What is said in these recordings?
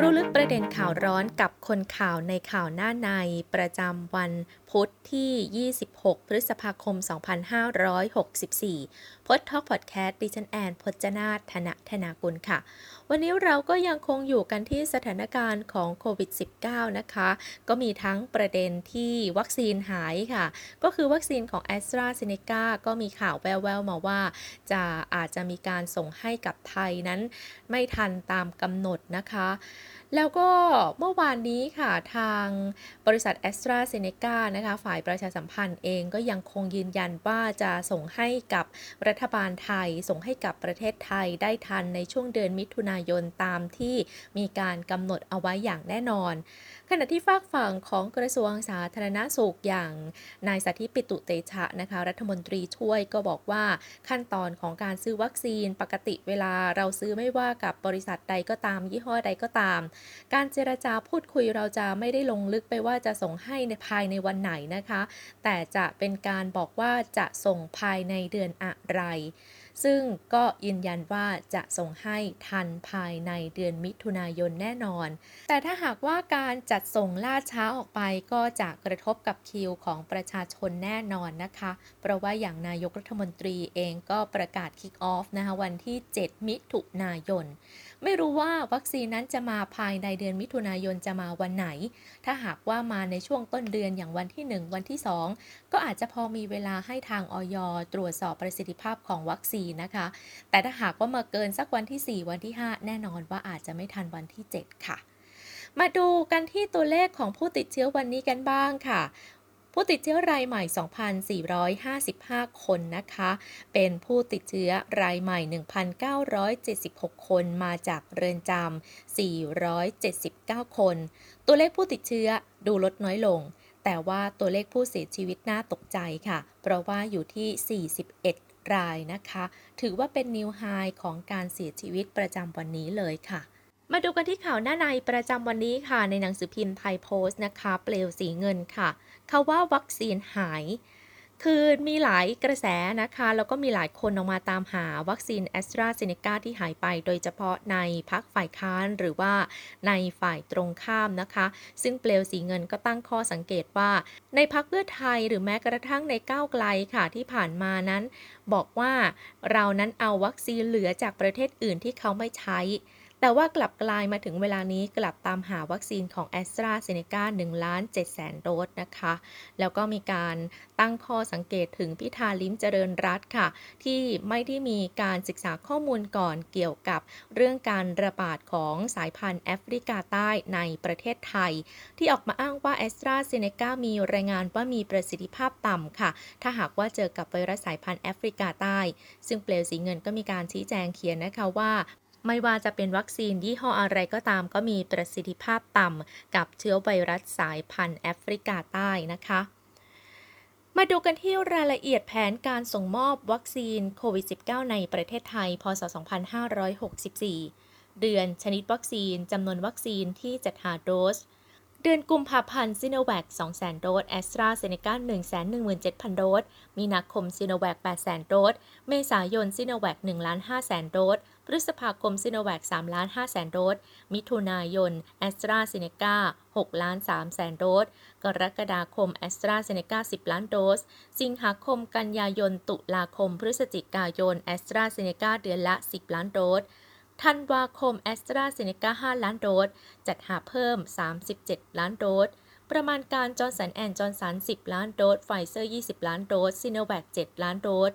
รู้ลึกประเด็นข่าวร้อนกับคนข่าวในข่าวหน้าใน ประจำวันพุธที่ 26 พฤษภาคม 2564 พดท็อกพอดแคสต์ดิฉันแอนพจนาธนธนากุลค่ะ วันนี้เราก็ยังคงอยู่กันที่สถานการณ์ของโควิด -19 นะคะ ก็มีทั้งประเด็นที่วัคซีนหายค่ะ ก็คือวัคซีนของ a s t r a z เซ e c a ก็มีข่าวแววๆมาว่า จะอาจจะมีการส่งให้กับไทยนั้น ไม่ทันตามกำหนดนะคะแล้วก็เมื่อวานนี้ค่ะทางบริษัท a s t r a z เซ e c a นะคะฝ่ายประชาสัมพันธ์เองก็ยังคงยืนยันว่าจะส่งให้กับรัฐบาลไทย ส่งให้กับประเทศไทยได้ทันในช่วงเดือนมิถุนายนตามที่มีการกำหนดเอาไว้อย่างแน่นอน ขณะที่ฝากฝั่งของกระทรวงสาธารณาสุขอย่างนายสาธิปิตุเตชะนะคะรัฐมนตรีช่วยก็บอกว่าขั้นตอนของการซื้อวัคซีนปกติเวลาเราซื้อไม่ว่ากับบริษัทใดก็ตาม ยี่ห้อใดก็ตามการเจรจาพูดคุยเราจะไม่ได้ลงลึกไปว่าจะส่งให้ในภายในวันไหนนะคะ แต่จะเป็นการบอกว่าจะส่งภายในเดือนอะไร ซึ่งก็ยืนยันว่าจะส่งให้ทันภายในเดือนมิถุนายนแน่นอน แต่ถ้าหากว่าการจัดส่งล่าช้าออกไปก็จะกระทบกับคิวของประชาชนแน่นอนนะคะ เพราะว่าอย่างนายกรัฐมนตรีเองก็ประกาศคิกออฟนะคะวันที่ 7 มิถุนายน ไม่รู้ว่าวัคซีนนั้นจะมาภายในเดือนมิถุนายนจะมาวันไหน ถ้าหากว่ามาในช่วงต้นเดือนอย่างวันที่ 1 วันที่ 2 ก็อาจจะพอมีเวลาให้ทางออยตรวจสอบประสิทธิภาพของวัคซีนนะคะ แต่ถ้าหากว่ามาเกินสักวันที่ 4 วันที่ 5 แน่นอนว่าอาจจะไม่ทันวันที่ 7 ค่ะมาดูกันที่ตัวเลขของผู้ติดเชื้อวันนี้กันบ้างค่ะ ผู้ติดเชื้อรายใหม่ 2,455 คนนะคะ เป็นผู้ติดเชื้อรายใหม่ 1,976 คนมาจากเรือนจำ 479 คน ตัวเลขผู้ติดเชื้อดูลดน้อยลง แต่ว่าตัวเลขผู้เสียชีวิตน่าตกใจค่ะ เพราะว่าอยู่ที่ 41 รายนะคะ ถือว่าเป็น new high ของการเสียชีวิตประจำวันนี้เลยค่ะ มาดูกันที่ข่าวหน้าในประจำวันนี้ค่ะ ในหนังสือพิมพ์ไทยโพสต์นะคะ เปลวสีเงินค่ะเขาว่าวัคซีนหาย คือมีหลายกระแสนะคะ แล้วก็มีหลายคนออกมาตามหาวัคซีนแอสตราเซเนกาที่หายไป โดยเฉพาะในพรรคฝ่ายค้านหรือว่าในฝ่ายตรงข้ามนะคะ ซึ่งเปลวสีเงินก็ตั้งข้อสังเกตว่า ในพักเพื่อไทยหรือแม้กระทั่งในก้าวไกลค่ะที่ผ่านมานั้น บอกว่าเรานั้นเอาวัคซีนเหลือจากประเทศอื่นที่เขาไม่ใช้ แต่ว่ากลับกลายมาถึงเวลานี้กลับตามหาวัคซีนของ a s t r a z เซ e c a 1ล้าน7แสนโดสนะคะ แล้วก็มีการตั้งข้อสังเกตถึงพิธาลิ้มเจริญรัตค่ะ ที่ไม่ได้มีการศึกษาข้อมูลก่อนเกี่ยวกับเรื่องการระบาดของสายพันธุ์แอฟริกาใต้ในประเทศไทย ที่ออกมาอ้างว่า a s t r a z เซ e c a มีรายงานว่ามีประสิทธิภาพต่ำค่ะ ถ้าหากว่าเจอกับไวรัสสายพันธุ์แอฟริกาใต้ ซึ่งเปลวสีเงินก็มีการชี้แจงเขียนนะคะว่า ไม่ว่าจะเป็นวัคซีนยี่ห้ออะไรก็ตามก็มีประสิทธิภาพต่ำกับเชื้อไวรัสสายพันธุ์แอฟริกาใต้นะคะมาดูกันที่รายละเอียดแผนการส่งมอบวัคซีนโควิด -19 ในประเทศไทย พศ 2564 เดือนชนิดวัคซีนจำนวนวัคซีนที่จัดหาโดส เดือนกุมภาพันธ์ซิโนแวค200,000 โดสแอสตราเซเนกา117,000 โดส มีนาคมซิโนแวค800,000 โดส เมษายนซิโนแวค1,500,000 โดส พฤษภาคมซิโนแวค3ล้าน5แสนโดส มิถุนายนแอสตราเซเนกา6ล้าน3แสนโดส กรกฎาคมแอสตราเซเนกา10 ล้านโดส สิงหาคม กันยายน ตุลาคม พฤศจิกายนแอสตราเซเนกาเดือนละ 10 ล้านโดส ธันวาคมแอสตราเซเนกา5 ล้านโดส จัดหาเพิ่ม 37 ล้านโดส ประมาณการจอห์นสันแอนด์จอห์นสัน 10 ล้านโดส ไฟเซอร์ 20 ล้านโดส ซิโนแวค 7 ล้านโดส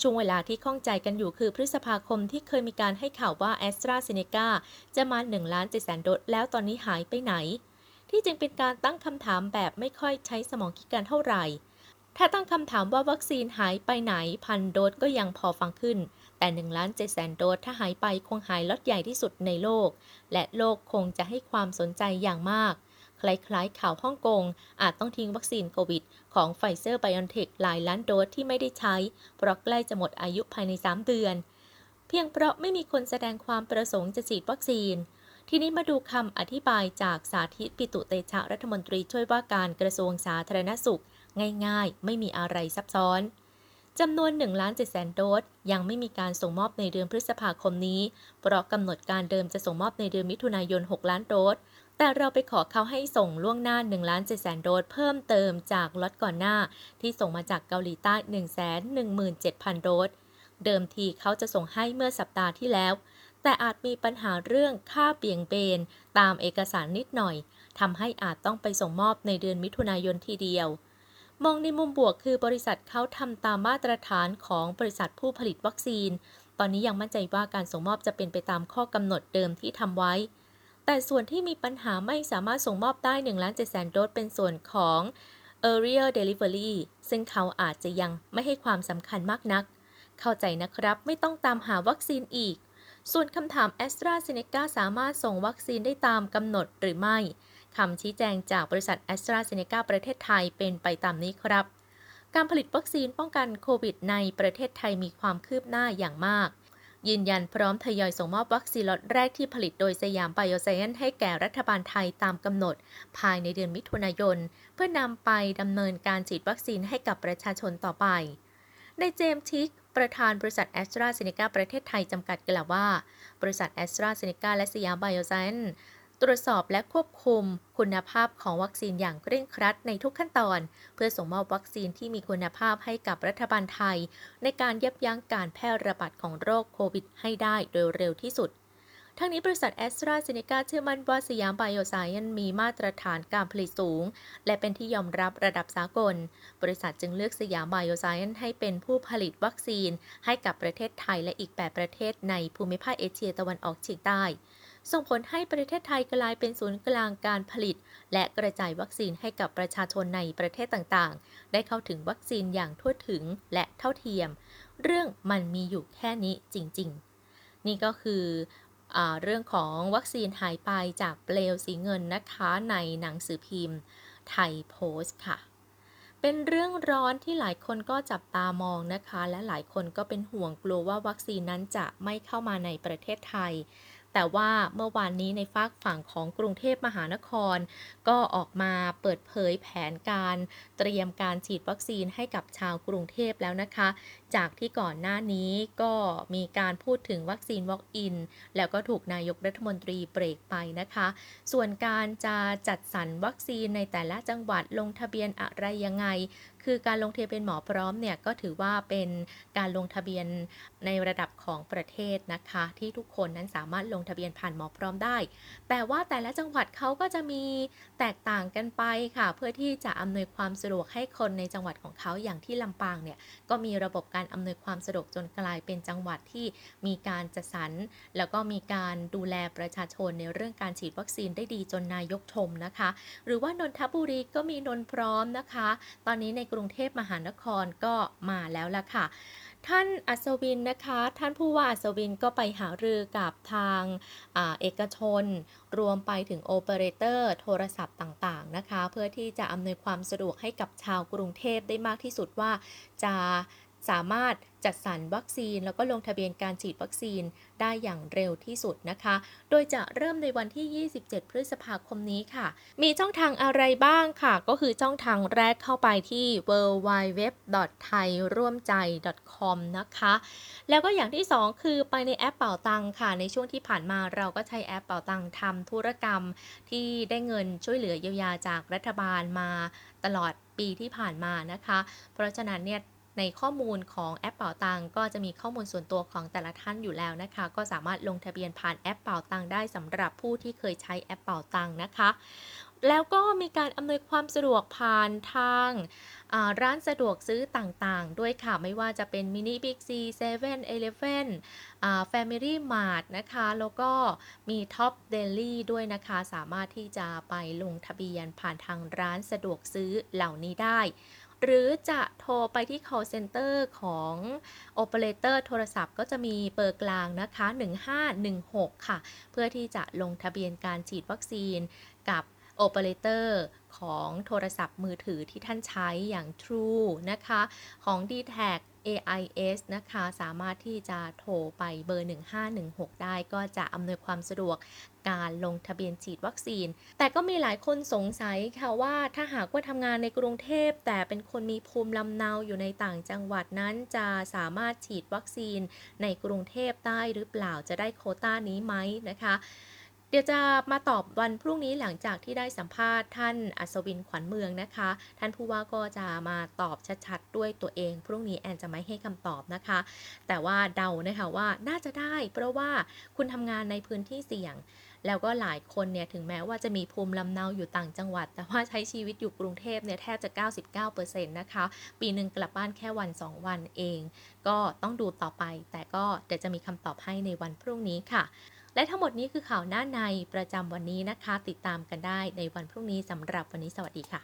ช่วงเวลาที่ข้องใจกันอยู่คือพฤษภาคมที่เคยมีการให้ข่าวว่าแอสตราเซเนกาจะมา1ล้าน7แสนโดส แล้วตอนนี้หายไปไหน ที่จึงเป็นการตั้งคำถามแบบไม่ค่อยใช้สมองคิดกันเท่าไหร่ ถ้าตั้งคำถามว่าวัคซีนหายไปไหนพันโดสก็ยังพอฟังขึ้น แต่1ล้าน7แสนโดสถ้าหายไปคงหายล็อตใหญ่ที่สุดในโลก และโลกคงจะให้ความสนใจอย่างมาก คล้ายๆข่าวฮ่องกง อาจต้องทิ้งวัคซีนโควิด ของไฟเซอร์ไบออนเทคหลายล้านโดสที่ไม่ได้ใช้ เพราะใกล้จะหมดอายุภายใน 3 เดือน เพียงเพราะไม่มีคนแสดงความประสงค์จะฉีดวัคซีน ทีนี้มาดูคำอธิบายจากสาธิตปิตุเตชะรัฐมนตรีช่วยว่าการกระทรวงสาธารณสุข ง่าย ๆ ไม่มีอะไรซับซ้อน จำนวน1ล้าน7แสนโดสยังไม่มีการส่งมอบในเดือนพฤษภาคมนี้ เพราะกำหนดการเดิมจะส่งมอบในเดือนมิถุนายน 6 ล้านโดส แต่เราไปขอเขาให้ส่งล่วงหน้า1ล้าน7แสนโดสเพิ่มเติมจากล็อตก่อนหน้า ที่ส่งมาจากเกาหลีใต้ 1 1 7 0 0 0 โดส เดิมทีเขาจะส่งให้เมื่อสัปดาห์ที่แล้ว แต่อาจมีปัญหาเรื่องค่าเบี่ยงเบน ตามเอกสารนิดหน่อยทำให้อาจต้องไปส่งมอบในเดือนมิถุนายนทีเดียว มองในมุมบวกคือบริษัทเขาทำตามมาตรฐานของบริษัทผู้ผลิตวัคซีน ตอนนี้ยังมั่นใจว่าการส่งมอบจะเป็นไปตามข้อกำหนดเดิมที่ทำไว้ แต่ส่วนที่มีปัญหาไม่สามารถส่งมอบได้1ล้าน7แสนโดสเป็นส่วนของ Earlier Delivery ซึ่งเขาอาจจะยังไม่ให้ความสำคัญมากนัก เข้าใจนะครับไม่ต้องตามหาวัคซีนอีก ส่วนคำถาม a s t r a z เซ e c a สามารถส่งวัคซีนได้ตามกำหนดหรือไม่ คำชี้แจงจากบริษัท a s t r a z เซ e c a ประเทศไทยเป็นไปตามนี้ครับ การผลิตวัคซีนป้องกันโควิดในประเทศไทยมีความคืบหน้าอย่างมาก ยืนยันพร้อมทยอยส่งมอบวัคซีนล็อตแรกที่ผลิตโดยสยามไบโอไซเอนซ์ให้แก่รัฐบาลไทยตามกำหนด ภายในเดือนมิถุนายน เพื่อนำไปดำเนินการฉีดวัคซีนให้กับประชาชนต่อไป นายเจมส์ทีกประธานบริษัทแอสตราเซเนกาประเทศไทยจำกัดกล่าวว่า บริษัทแอสตราเซเนกาและสยามไบโอไซเอนซ์ ตรวจสอบและควบคุมคุณภาพของวัคซีนอย่างเคร่งครัดในทุกขั้นตอน เพื่อส่งมอบวัคซีนที่มีคุณภาพให้กับรัฐบาลไทย ในการยับยั้งการแพร่ระบาดของโรคโควิดให้ได้โดยเร็วที่สุดทั้งนี้บริษัทแอสตราเซเนกาเชื่อมั่นว่าสยามไบโอไซเอนซ์มีมาตรฐานการผลิตสูง และเป็นที่ยอมรับระดับสากล บริษัทจึงเลือกสยามไบโอไซเอนให้เป็นผู้ผลิตวัคซีน ให้กับประเทศไทยและอีก 8 ประเทศในภูมิภาคเอเชียตะวันออกเฉียงใต้ ส่งผลให้ประเทศไทยกลายเป็นศูนย์กลางการผลิต และกระจายวัคซีนให้กับประชาชนในประเทศต่างๆ ได้เข้าถึงวัคซีนอย่างทั่วถึงและเท่าเทียม เรื่องมันมีอยู่แค่นี้จริง ๆ นี่ก็คืออเรื่องของวัคซีนหายไปจากเปลวสีเงินนะคะในหนังสือพิมพ์ ไทยโพสต์ค่ะเป็นเรื่องร้อนที่หลายคนก็จับตามองนะคะ และหลายคนก็เป็นห่วงกลัวว่าวัคซีนนั้นจะไม่เข้ามาในประเทศไทย แต่ว่าเมื่อวานนี้ในฝากฝั่งของกรุงเทพมหานคร ก็ออกมาเปิดเผยแผนการเตรียมการฉีดวัคซีนให้กับชาวกรุงเทพแล้วนะคะ จากที่ก่อนหน้านี้ก็มีการพูดถึงวัคซีน Walk-in แล้วก็ถูกนายกรัฐมนตรีเบรกไปนะคะ ส่วนการจะจัดสรรวัคซีนในแต่ละจังหวัดลงทะเบียนอะไรยังไงคือการลงทะเบียนเป็นหมอพร้อมเนี่ยก็ถือว่าเป็นการลงทะเบียนในระดับของประเทศนะคะ ที่ทุกคนนั้นสามารถลงทะเบียนผ่านหมอพร้อมได้ แต่ว่าแต่ละจังหวัดเขาก็จะมีแตกต่างกันไปค่ะ เพื่อที่จะอำนวยความสะดวกให้คนในจังหวัดของเขาอย่างที่ลำปางเนี่ยก็มีระบบการอำนวยความสะดวกจนกลายเป็นจังหวัดที่มีการจัดสรรแล้วก็มีการดูแลประชาชนในเรื่องการฉีดวัคซีนได้ดีจนนายกชมนะคะ หรือว่านนทบุรีก็มีนนพร้อมนะคะ ตอนนี้ในกรุงเทพมหานครก็มาแล้วล่ะค่ะ ท่านอัศวินนะคะ ท่านผู้ว่าอัศวินก็ไปหารือกับทางอาเอกชน รวมไปถึงโอเปอเรเตอร์โทรศัพท์ต่างๆนะคะ เพื่อที่จะอำนวยความสะดวกให้กับชาวกรุงเทพได้มากที่สุดว่าจะ สามารถจัดสรรวัคซีน แล้วก็ลงทะเบียนการฉีดวัคซีนได้อย่างเร็วที่สุดนะคะ โดยจะเริ่มในวันที่ 27 พฤษภาคมนี้ค่ะ มีช่องทางอะไรบ้างค่ะ ก็คือช่องทางแรกเข้าไปที่ w w w t h a i r o a m j a i com นะคะ แล้วก็อย่างที่ 2 คือไปในแอปเป่าตังค่ะ ในช่วงที่ผ่านมาเราก็ใช้แอปเป่าตังทำธุรกรรม ที่ได้เงินช่วยเหลือเยียวยาจากรัฐบาลมาตลอดปีที่ผ่านมานะคะ เพราะฉะนั้นเนี่ย ในข้อมูลของแอปเป๋าตังก็จะมีข้อมูลส่วนตัวของแต่ละท่านอยู่แล้วนะคะ ก็สามารถลงทะเบียนผ่านแอปเป๋าตังได้สำหรับผู้ที่เคยใช้แอปเป๋าตังนะคะ แล้วก็มีการอำนวยความสะดวกผ่านทางร้านสะดวกซื้อต่างๆ ด้วยค่ะ ไม่ว่าจะเป็นมินิบิ๊กซีเซเว่นอีเลฟเว่นแฟมิลี่มาร์ทนะคะ แล้วก็มีท็อปส์เดลี่ด้วยนะคะ สามารถที่จะไปลงทะเบียนผ่านทางร้านสะดวกซื้อเหล่านี้ได้ หรือจะโทรไปที่ call center ของ operator โทรศัพท์ก็จะมีเบอร์กลางนะคะ 1516 ค่ะ เพื่อที่จะลงทะเบียนการฉีดวัคซีนกับโอเปอเรเตอร์ของโทรศัพท์มือถือที่ท่านใช้อย่าง True นะคะ ของ dtac AIS นะคะ สามารถที่จะโทรไปเบอร์ 1516 ได้ก็จะอำนวยความสะดวกการลงทะเบียนฉีดวัคซีน แต่ก็มีหลายคนสงสัยค่ะว่าถ้าหากว่าทำงานในกรุงเทพ แต่เป็นคนมีภูมิลำเนาอยู่ในต่างจังหวัดนั้น จะสามารถฉีดวัคซีนในกรุงเทพได้หรือเปล่าจะได้โคต้านี้ไหมนะคะ เดี๋ยวจะมาตอบวันพรุ่งนี้หลังจากที่ได้สัมภาษณ์ท่านอัศวินขวัญเมืองนะคะ ท่านผู้ว่าก็จะมาตอบชัดๆด้วยตัวเอง พรุ่งนี้แอนจะไม่ให้คำตอบนะคะ แต่ว่าเดานะคะว่าน่าจะได้ เพราะว่าคุณทำงานในพื้นที่เสี่ยง แล้วก็หลายคนเนี่ยถึงแม้ว่าจะมีภูมิลำเนาอยู่ต่างจังหวัด แต่ว่าใช้ชีวิตอยู่กรุงเทพเนี่ยแทบจะ 99%นะคะ ปีหนึ่งกลับบ้านแค่วัน 2 วันเอง ก็ต้องดูต่อไป แต่ก็เดี๋ยวจะมีคำตอบให้ในวันพรุ่งนี้ค่ะ และทั้งหมดนี้คือข่าวหน้าในประจำวันนี้นะคะ ติดตามกันได้ในวันพรุ่งนี้สำหรับวันนี้สวัสดีค่ะ